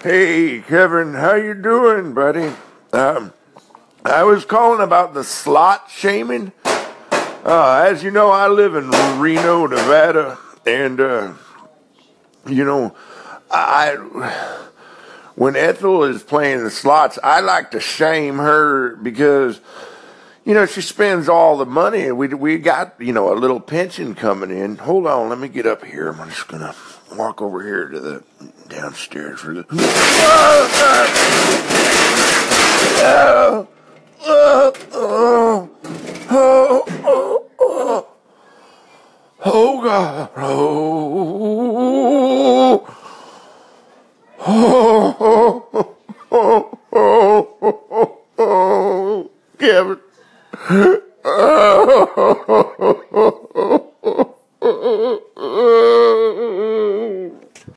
Hey, Kevin, how you doing, buddy? Um, I was calling about the slot shaming. Uh, as you know, I live in Reno, Nevada, and uh, you know, I when Ethel is playing the slots, I like to shame her because you know she spends all the money. We we got you know a little pension coming in. Hold on, let me get up here. I'm just gonna walk over here to the downstairs for the. Oh God. Oh. Oh. Oh. Oh. Oh. Oh. Kevin. Oh.